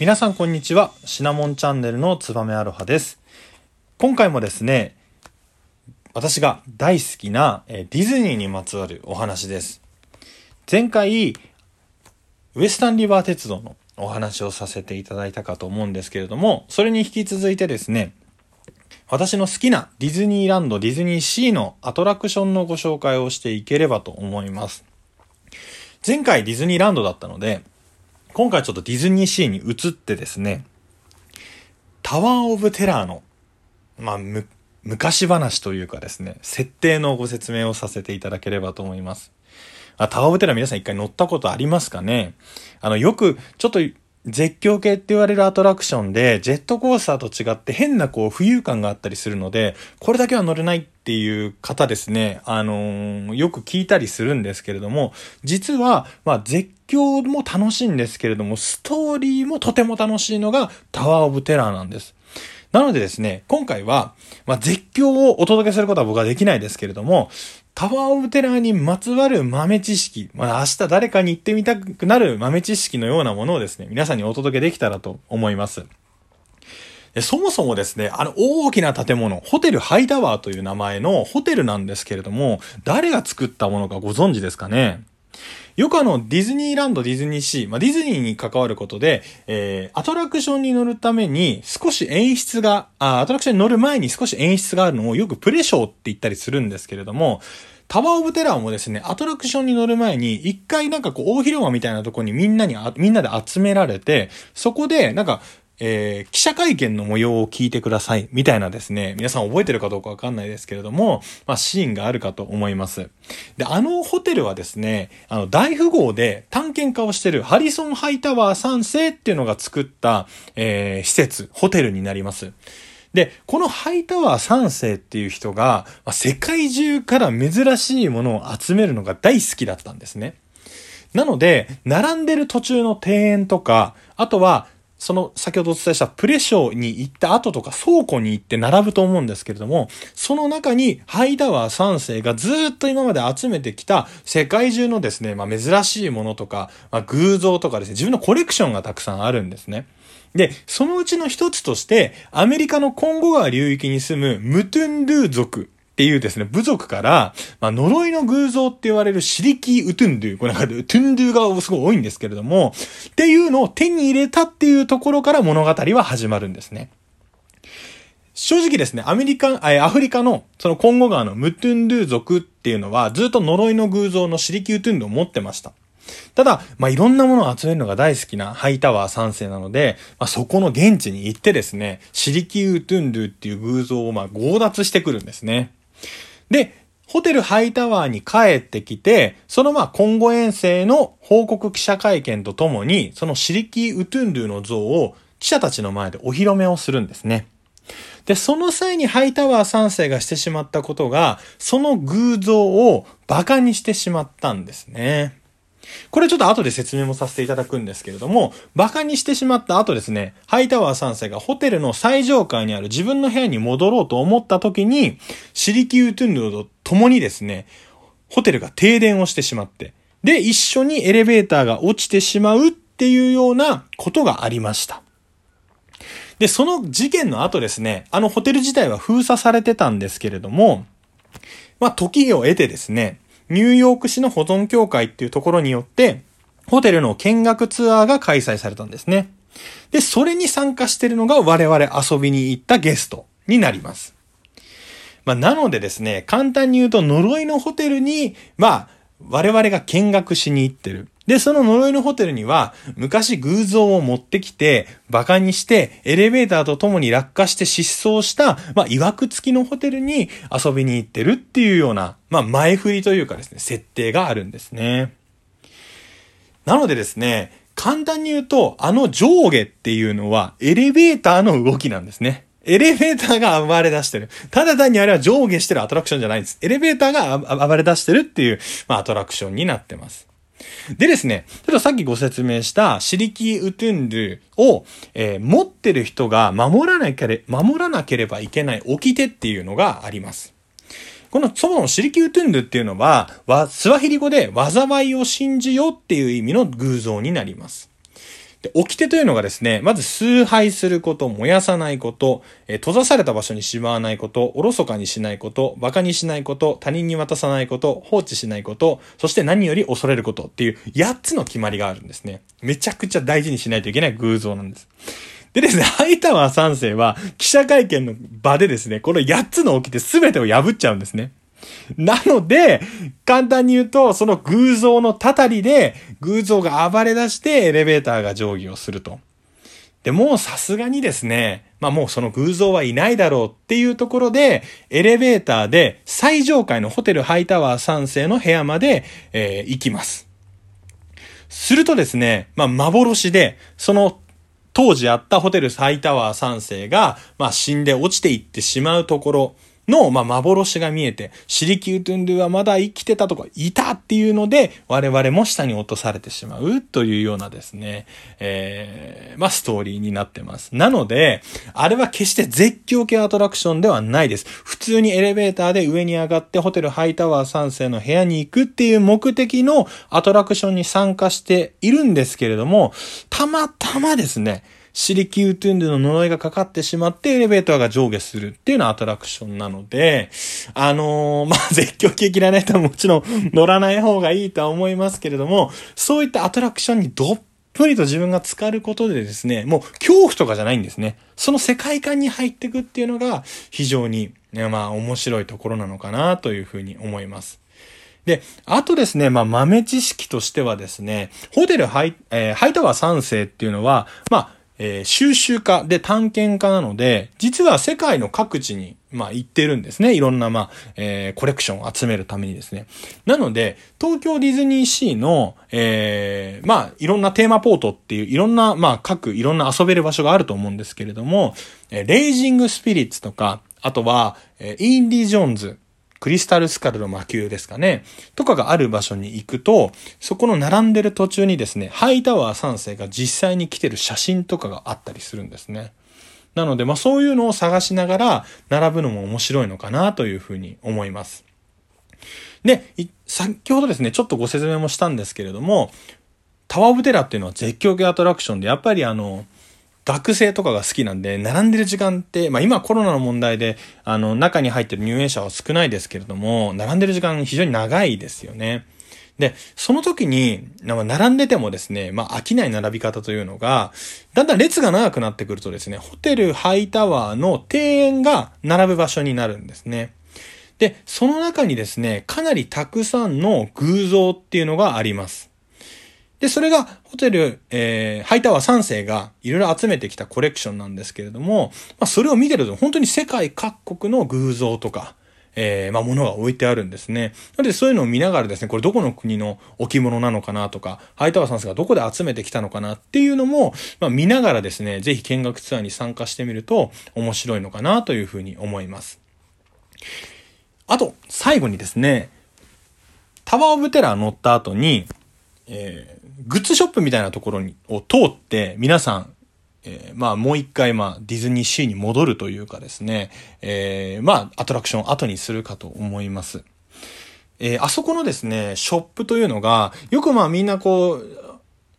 皆さんこんにちは。シナモンチャンネルのつばめアロハです。今回もですね、私が大好きなディズニーにまつわるお話です。前回、ウエスタンリバー鉄道のお話をさせていただいたかと思うんですけれども、それに引き続いてですね、私の好きなディズニーランド、ディズニーシーのアトラクションのご紹介をしていければと思います。前回ディズニーランドだったので、今回ちょっとディズニーシーに移ってですね、タワーオブテラーの、まあ、む、昔話というかですね、設定のご説明をさせていただければと思います。あ、タワーオブテラー皆さん一回乗ったことありますかね？あの、よく、ちょっと絶叫系って言われるアトラクションで、ジェットコースターと違って変なこう浮遊感があったりするので、これだけは乗れないっていう方ですね、あのー、よく聞いたりするんですけれども、実は、まあ絶叫も楽しいんですけれども、ストーリーもとても楽しいのがタワーオブテラーなんです。なのでですね、今回は、まあ、絶叫をお届けすることは僕はできないですけれども、タワーオブテラーにまつわる豆知識、まあ、明日誰かに行ってみたくなる豆知識のようなものをですね、皆さんにお届けできたらと思います。そもそもですね、あの大きな建物、ホテルハイタワーという名前のホテルなんですけれども、誰が作ったものかご存知ですかね？よくあの、ディズニーランド、ディズニーシー、まあ、ディズニーに関わることで、えー、アトラクションに乗るために少し演出が、あ、アトラクションに乗る前に少し演出があるのをよくプレショーって言ったりするんですけれども、タワーオブテラーもですね、アトラクションに乗る前に、一回なんかこう、大広間みたいなとこにみんなに、みんなで集められて、そこで、なんか、えー、記者会見の模様を聞いてください、みたいなですね、皆さん覚えてるかどうかわかんないですけれども、まあ、シーンがあるかと思います。で、あのホテルはですね、あの、大富豪で探検家をしてるハリソンハイタワー3世っていうのが作った、えー、施設、ホテルになります。で、このハイタワー3世っていう人が、まあ、世界中から珍しいものを集めるのが大好きだったんですね。なので、並んでる途中の庭園とか、あとは、その先ほどお伝えしたプレショーに行った後とか倉庫に行って並ぶと思うんですけれども、その中にハイタワー3世がずっと今まで集めてきた世界中のですね、まあ珍しいものとか、まあ偶像とかですね、自分のコレクションがたくさんあるんですね。で、そのうちの一つとして、アメリカのコンゴ川流域に住むムトゥンドゥ族っていうですね、部族から、まあ、呪いの偶像って言われるシリキー・ウトゥンドゥ、これなんか、ウトゥンドゥがすごい多いんですけれども、っていうのを手に入れたっていうところから物語は始まるんですね。正直ですね、アメリカ、えアフリカの、そのコンゴ川のムトゥンドゥ族っていうのは、ずっと呪いの偶像のシリキウトゥンドゥを持ってました。ただ、まあ、いろんなものを集めるのが大好きなハイタワー3世なので、まあ、そこの現地に行ってですね、シリキウトゥンドゥっていう偶像をま強奪してくるんですね。で、ホテルハイタワーに帰ってきて、そのまあ今後遠征の報告記者会見とともに、そのシリキーウトゥンドゥの像を記者たちの前でお披露目をするんですね。で、その際にハイタワー3世がしてしまったことが、その偶像を馬鹿にしてしまったんですね。これちょっと後で説明もさせていただくんですけれども、馬鹿にしてしまった後ですね、ハイタワー3世がホテルの最上階にある自分の部屋に戻ろうと思った時に、シリキュートゥンドと共にですね、ホテルが停電をしてしまって、で、一緒にエレベーターが落ちてしまうっていうようなことがありました。で、その事件の後ですね、あのホテル自体は封鎖されてたんですけれども、まあ、時を得てですね、ニューヨーク市の保存協会っていうところによって、ホテルの見学ツアーが開催されたんですね。で、それに参加してるのが我々遊びに行ったゲストになります。まあ、なのでですね、簡単に言うと呪いのホテルに、まあ、我々が見学しに行ってる。で、その呪いのホテルには、昔偶像を持ってきて、馬鹿にして、エレベーターと共に落下して失踪した、まあ、曰く付きのホテルに遊びに行ってるっていうような、まあ、前振りというかですね、設定があるんですね。なのでですね、簡単に言うと、あの上下っていうのは、エレベーターの動きなんですね。エレベーターが暴れ出してる。ただ単にあれは上下してるアトラクションじゃないんです。エレベーターが暴れ出してるっていう、まあ、アトラクションになってます。でですね、ちょっとさっきご説明したシリキーウトゥンドゥを、えー、持ってる人が守らなけれ守らなければいけない掟っていうのがあります。このそもそもシリキー・ウトゥンドゥっていうのは、スワヒリ語で災いを信じようっていう意味の偶像になります。で、掟というのがですね、まず崇拝すること、燃やさないこと、え閉ざされた場所にしまわないこと、おろそかにしないこと、馬鹿にしないこと、他人に渡さないこと、放置しないこと、そして何より恐れることっていう8つの決まりがあるんですね。めちゃくちゃ大事にしないといけない偶像なんです。でですね、ハイタワー3世は記者会見の場でですね、この8つの起きて全てを破っちゃうんですね。なので、簡単に言うと、その偶像のたたりで、偶像が暴れ出してエレベーターが定規をすると。で、もうさすがにですね、まあもうその偶像はいないだろうっていうところで、エレベーターで最上階のホテルハイタワー3世の部屋まで、えー、行きます。するとですね、まあ幻で、その当時あったホテルハイタワー3世が、まあ死んで落ちていってしまうところ、の、まあ、幻が見えて、シリキュートゥンドゥはまだ生きてたとか、いたっていうので、我々も下に落とされてしまうというようなですね、えー、まあ、ストーリーになってます。なので、あれは決して絶叫系アトラクションではないです。普通にエレベーターで上に上がってホテルハイタワー3世の部屋に行くっていう目的のアトラクションに参加しているんですけれども、たまたまですね、シリキュートゥンドゥの呪いがかかってしまってエレベーターが上下するっていうのはアトラクションなので、あのー、まあ、絶叫系嫌いな人はもちろん乗らない方がいいとは思いますけれども、そういったアトラクションにどっぷりと自分が浸かることでですね、もう恐怖とかじゃないんですね。その世界観に入っていくっていうのが非常に、まあ面白いところなのかなというふうに思います。で、あとですね、まあ豆知識としてはですね、ホテルハイ、えー、ハイタワー3世っていうのは、まあえー、収集家で探検家なので、実は世界の各地に、まあ行ってるんですね。いろんな、まあ、えー、コレクションを集めるためにですね。なので、東京ディズニーシーの、えー、まあ、いろんなテーマポートっていう、いろんな、まあ、各、いろんな遊べる場所があると思うんですけれども、え、レイジングスピリッツとか、あとは、え、インディ・ジョーンズクリスタルスカルの魔球ですかね、とかがある場所に行くと、そこの並んでる途中にですね、ハイタワー3世が実際に来てる写真とかがあったりするんですね。なので、まあそういうのを探しながら並ぶのも面白いのかなというふうに思います。で、先ほどですね、ちょっとご説明もしたんですけれども、タワーオブテラっていうのは絶叫系アトラクションで、やっぱりあの、学生とかが好きなんで、並んでる時間って、まあ今コロナの問題で、あの、中に入ってる入園者は少ないですけれども、並んでる時間非常に長いですよね。で、その時に、並んでてもですね、まあ飽きない並び方というのが、だんだん列が長くなってくるとですね、ホテルハイタワーの庭園が並ぶ場所になるんですね。で、その中にですね、かなりたくさんの偶像っていうのがあります。で、それがホテル、えー、ハイタワー3世がいろいろ集めてきたコレクションなんですけれども、まあ、それを見てると本当に世界各国の偶像とか、えー、まあ、ものが置いてあるんですね。なので、そういうのを見ながらですね、これどこの国の置物なのかなとか、ハイタワーさんがどこで集めてきたのかなっていうのも、まあ、見ながらですね、ぜひ見学ツアーに参加してみると面白いのかなというふうに思います。あと、最後にですね、タワーオブテラー乗った後に、えー、グッズショップみたいなところにを通って、皆さん、えー、まあもう一回まあディズニーシーに戻るというかですね、えー、まあアトラクションを後にするかと思います。えー、あそこのですね、ショップというのが、よくまあみんなこう、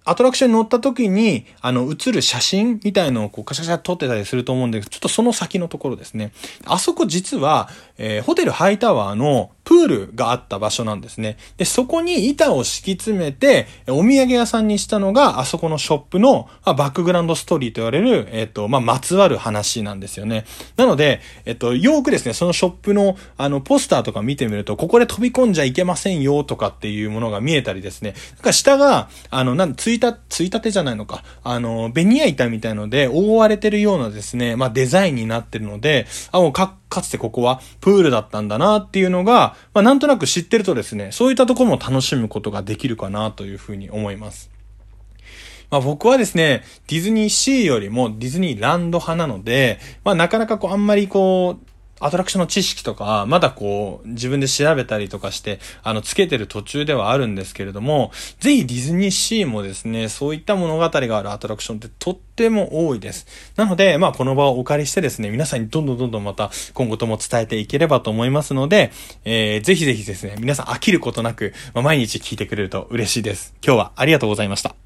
アトラクションに乗った時に、あの、映る写真みたいのをこうカシャカシャ撮ってたりすると思うんですけど、ちょっとその先のところですね。あそこ実は、えー、ホテルハイタワーのプールがあった場所なんですね。で、そこに板を敷き詰めて、お土産屋さんにしたのが、あそこのショップの、まあ、バックグラウンドストーリーと言われる、えっ、ー、と、まあ、まつわる話なんですよね。なので、えっ、ー、と、よくですね、そのショップの、あの、ポスターとか見てみると、ここで飛び込んじゃいけませんよとかっていうものが見えたりですね。なんか下が、あの、なん、つついた、ついたてじゃないのか、あの、ベニヤ板みたいので覆われてるようなですね、まあ、デザインになってるので、あ、もうか、かつてここはプールだったんだなっていうのが、まあ、なんとなく知ってるとですね、そういったところも楽しむことができるかなというふうに思います。まあ僕はですね、ディズニーシーよりもディズニーランド派なので、まあなかなかこうあんまりこう、アトラクションの知識とか、まだこう、自分で調べたりとかして、あの、つけてる途中ではあるんですけれども、ぜひディズニーシーもですね、そういった物語があるアトラクションってとっても多いです。なので、まあ、この場をお借りしてですね、皆さんにどんどんどんどんまた今後とも伝えていければと思いますので、えー、ぜひぜひですね、皆さん飽きることなく、まあ、毎日聞いてくれると嬉しいです。今日はありがとうございました。